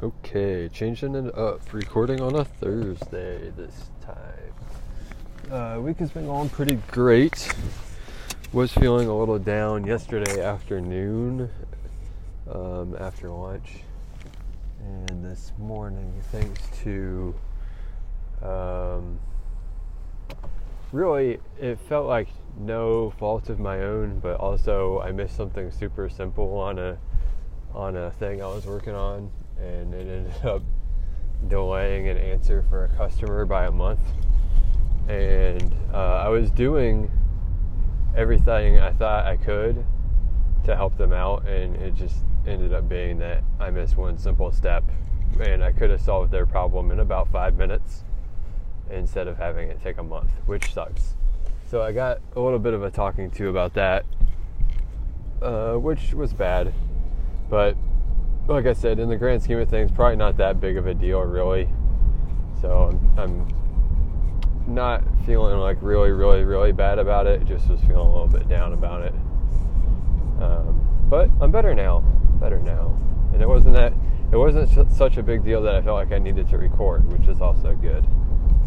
Okay, changing it up. Recording on a Thursday this time. Uh, week has been going pretty great. Was feeling a little down yesterday afternoon um, after lunch, and this morning, thanks to um, really, it felt like no fault of my own, but also I missed something super simple on a on a thing I was working on, and it ended up delaying an answer for a customer by a month. And uh, I was doing everything I thought I could to help them out, and it just ended up being that I missed one simple step, and I could have solved their problem in about five minutes instead of having it take a month, which sucks. So I got a little bit of a talking to about that, uh, which was bad. But like I said, in the grand scheme of things, probably not that big of a deal, really. So I'm, not feeling like really, really, really bad about it. Just was feeling a little bit down about it. Um, but I'm better now. Better now. And it wasn't that. It wasn't such a big deal that I felt like I needed to record, which is also good.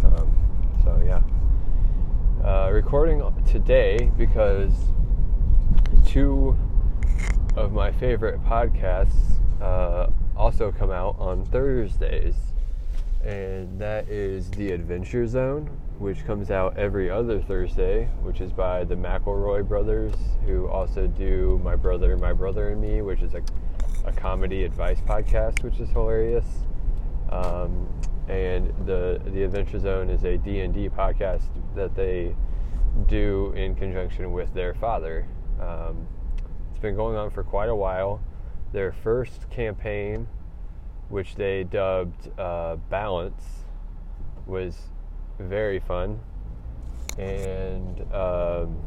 Um, so yeah, uh, recording today because two of my favorite podcasts uh, also come out on Thursdays, and that is the Adventure Zone, which comes out every other Thursday, which is by the McElroy brothers, who also do My Brother, My Brother and Me, which is a, a comedy advice podcast, which is hilarious. Um, and the the Adventure Zone is a D&D podcast that they do in conjunction with their father. Um, it's been going on for quite a while. Their first campaign, which they dubbed uh, Balance, was very fun. And um,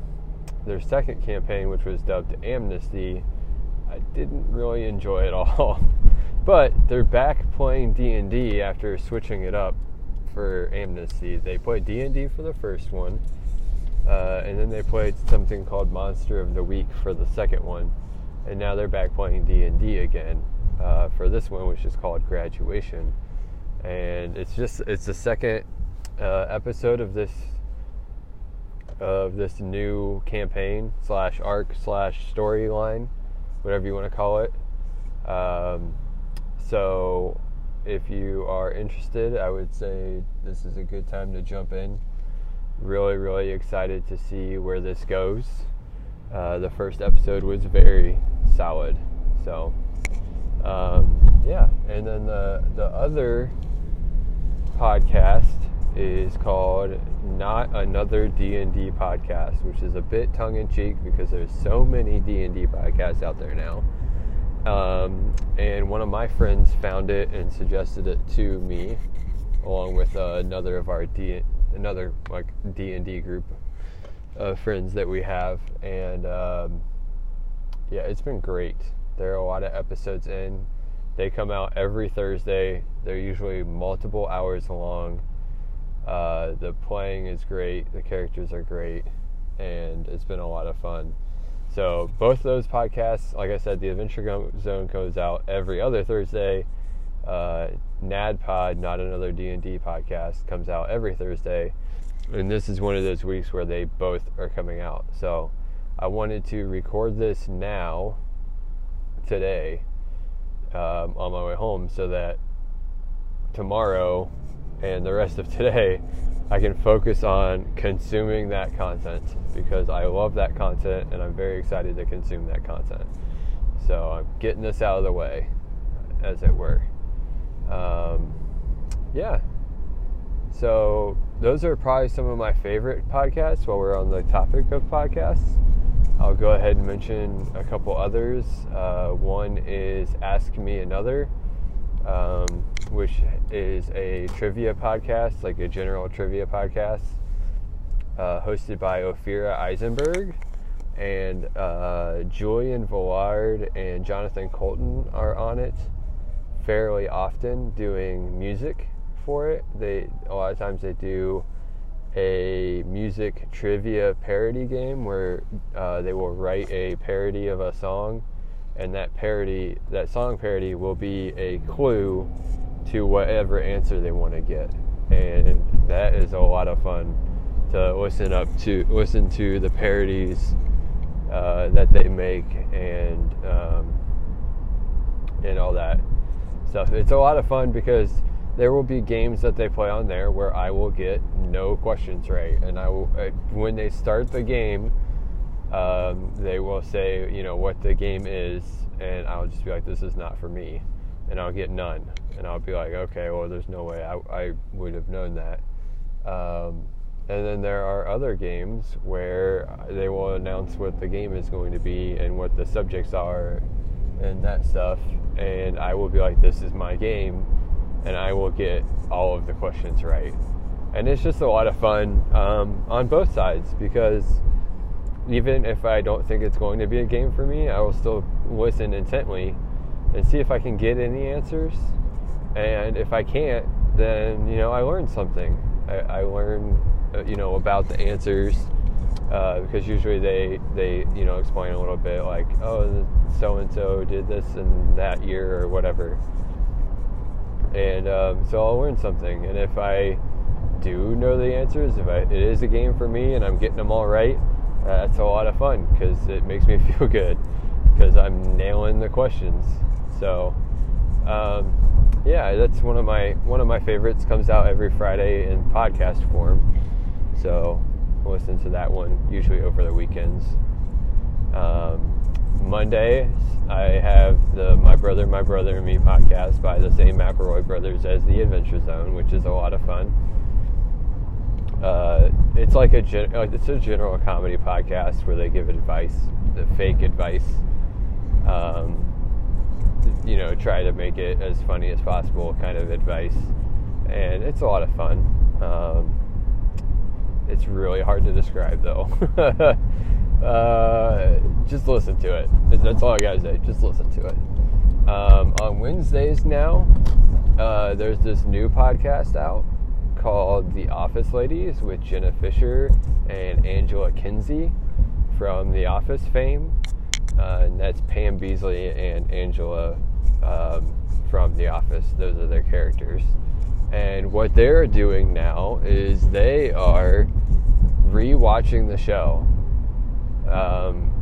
their second campaign, which was dubbed Amnesty, I didn't really enjoy at all. but they're back playing D&D after switching it up for Amnesty. They played D&D for the first one uh, and then they played something called Monster of the Week for the second one, and now they're back playing D and D again uh, for this one, which is called Graduation. And it's just it's the second uh, episode of this of this new campaign slash arc slash storyline, whatever you want to call it. Um, so, if you are interested, I would say this is a good time to jump in really, really excited to see where this goes. Uh, the first episode was very solid. So, um, yeah. And then the, the other podcast is called Not Another D&D Podcast, which is a bit tongue-in-cheek because there's so many D&D podcasts out there now. Um, and one of my friends found it and suggested it to me, along with uh, another of our D another like D and D group of friends that we have, and um, yeah, it's been great. There are a lot of episodes in. They come out every Thursday. They're usually multiple hours long. Uh, the playing is great. The characters are great, and it's been a lot of fun. So both those podcasts, like I said, the Adventure Zone goes out every other Thursday uh, NADPod, not another D and D podcast, comes out every Thursday, and this is one of those weeks where they both are coming out. So I wanted to record this now, today, um, on my way home, so that tomorrow and the rest of today, I can focus on consuming that content because I love that content and I'm very excited to consume that content. So I'm getting this out of the way, as it were um, yeah. So those are probably some of my favorite podcasts. While we're on the topic of podcasts, I'll go ahead and mention a couple others. Uh, one is Ask Me Another, um, which is a trivia podcast, like a general trivia podcast, uh, hosted by Ophira Eisenberg. And uh, Julian Velard and Jonathan Coulton are on it fairly often doing music for it. They a lot of times they do a music trivia parody game where uh, they will write a parody of a song and that parody, that song parody, will be a clue to whatever answer they want to get, and that is a lot of fun to listen up to, listen to the parodies uh, that they make, and um, and all that stuff. It's a lot of fun because there will be games that they play on there where I will get no questions right, and I will when they start the game, um, they will say you know what the game is, and I'll just be like, this is not for me, and I'll get none, and I'll be like, okay, well, there's no way I, I would have known that. Um, and then there are other games where they will announce what the game is going to be and what the subjects are and that stuff. And I will be like, this is my game. And I will get all of the questions right. And it's just a lot of fun um, on both sides because even if I don't think it's going to be a game for me, I will still listen intently and see if I can get any answers. And if I can't, then, you know, I learned something. I, I learn uh, you know, about the answers uh, because usually they they you know explain a little bit like, oh, so and so did this in that year or whatever, and um, so I'll learn something. And if I do know the answers, if I, it is a game for me and I'm getting them all right, uh, that's a lot of fun because it makes me feel good because I'm nailing the questions. So. Um, yeah, that's one of my one of my favorites. Comes out every Friday in podcast form. So listen to that one usually over the weekends. Um, Monday, I have the My Brother, My Brother and Me podcast by the same McElroy brothers as The Adventure Zone, which is a lot of fun. Uh, it's like a it's a general comedy podcast where they give advice, the fake advice. Um, you know, try to make it as funny as possible, kind of advice, and it's a lot of fun. Um, it's really hard to describe though. uh, just listen to it. That's all I gotta say. Just listen to it. Um, on Wednesdays now, uh, there's this new podcast out called The Office Ladies with Jenna Fischer and Angela Kinsey from The Office fame. Uh, and that's Pam Beesly and Angela um, from The Office. Those are their characters. And what they're doing now is they are rewatching the show. Um,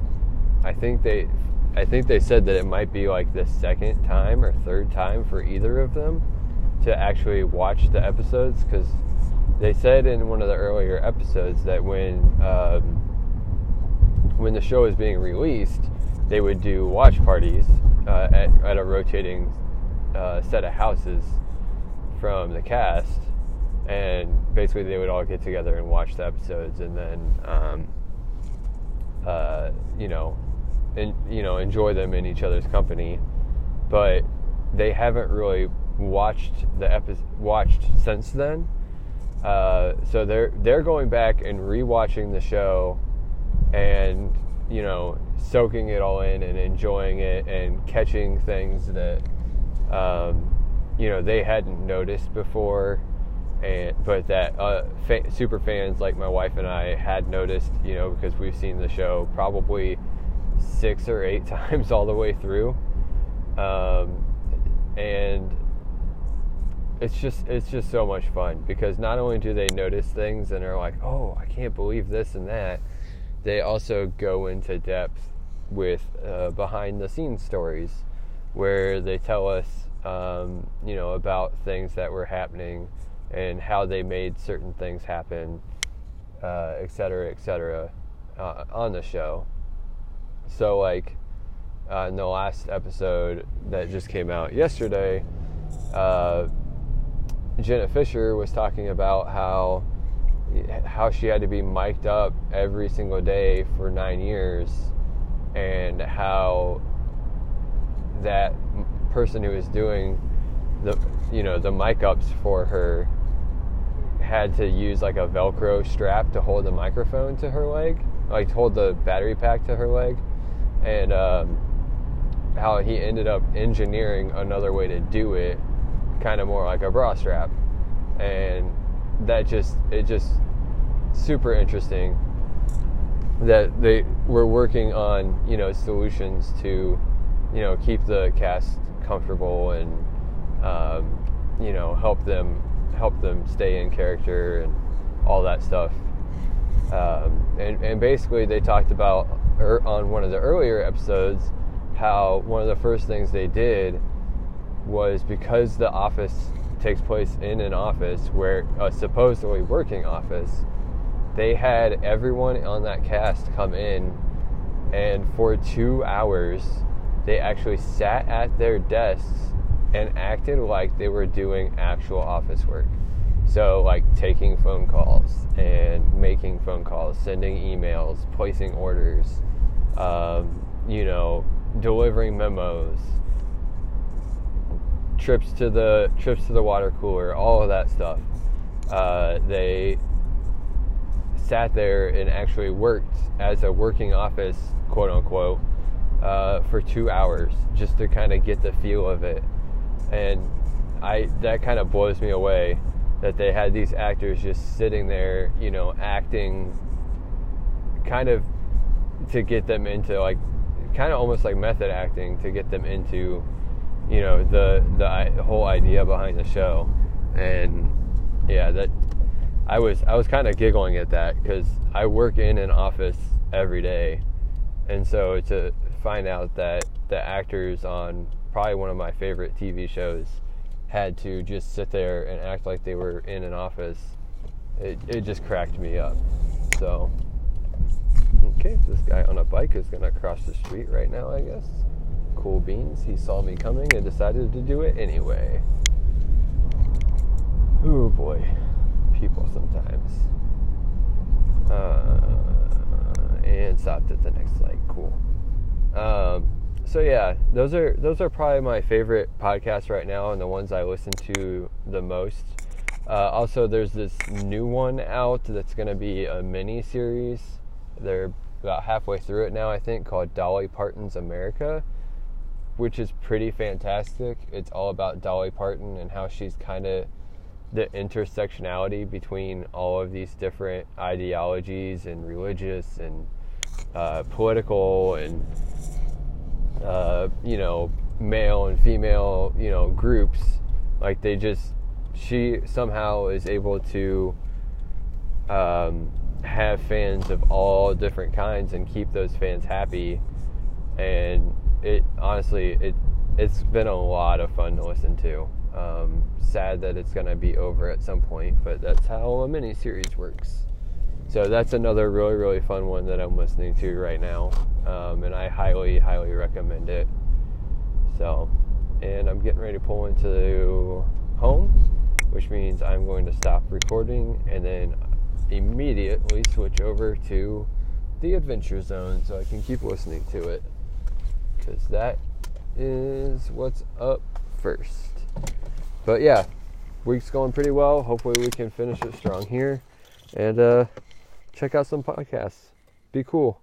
I think they, I think they said that it might be like the second time or third time for either of them to actually watch the episodes because they said in one of the earlier episodes that when um, when the show is being released, they would do watch parties uh, at, at, a rotating uh, set of houses from the cast, and basically they would all get together and watch the episodes, and then um, uh, you know, and you know, enjoy them in each other's company. But they haven't really watched the episode watched since then. Uh, so they're they're going back and rewatching the show, and you know, soaking it all in and enjoying it and catching things that um, you know they hadn't noticed before and but that uh, fa- super fans like my wife and I had noticed, you know, because we've seen the show probably six or eight times all the way through, um, and it's just it's just so much fun because not only do they notice things and are like, oh, I can't believe this and that, they also go into depth with uh, behind the scenes stories where they tell us um, you know, about things that were happening and how they made certain things happen, uh, et cetera, et cetera, uh, on the show. So, like, uh, in the last episode that just came out yesterday, uh, Jenna Fischer was talking about how how she had to be mic'd up every single day for nine years, and how that person who was doing the you know the mic ups for her had to use like a velcro strap to hold the microphone to her leg like hold the battery pack to her leg. And um, how he ended up engineering another way to do it kind of more like a bra strap. And that just it just super interesting that they were working on you know solutions to you know, keep the cast comfortable and um, you know help them help them stay in character and all that stuff. Um, and, and basically, they talked about er, on one of the earlier episodes how one of the first things they did was because the office takes place in an office where a supposedly working office, they had everyone on that cast come in, and for two hours, they actually sat at their desks and acted like they were doing actual office work. So, like taking phone calls and making phone calls, sending emails, placing orders, um, you know, delivering memos, trips to the trips to the water cooler, all of that stuff. Uh, they sat there and actually worked as a working office, quote unquote, uh, for two hours just to kind of get the feel of it. And I that kind of blows me away that they had these actors just sitting there, you know, acting kind of to get them into like kind of almost like method acting to get them into you know the the whole idea behind the show. And yeah that I was I was kind of giggling at that because I work in an office every day. And so to find out that the actors on probably one of my favorite TV shows had to just sit there and act like they were in an office it, it just cracked me up so okay this guy on a bike is gonna cross the street right now I guess cool beans. He saw me coming and decided to do it anyway. Oh boy, people sometimes. Uh, and stopped at the next light. Cool. Um, so yeah, those are those are probably my favorite podcasts right now, and the ones I listen to the most. Uh, also, there's this new one out that's going to be a mini series. They're about halfway through it now, I think, called Dolly Parton's America which is pretty fantastic. It's all about Dolly Parton and how she's kind of the intersectionality between all of these different ideologies and religious and uh, political and uh, you know male and female you know groups like they just she somehow is able to um, have fans of all different kinds and keep those fans happy and it honestly it it's been a lot of fun to listen to. Um, sad that it's gonna be over at some point, but that's how a mini series works. So that's another really really fun one that I'm listening to right now, um, and I highly highly recommend it. So, and I'm getting ready to pull into home, which means I'm going to stop recording and then immediately switch over to the Adventure Zone so I can keep listening to it because that is what's up first. But yeah, week's going pretty well. Hopefully, we can finish it strong here and uh, check out some podcasts. Be cool.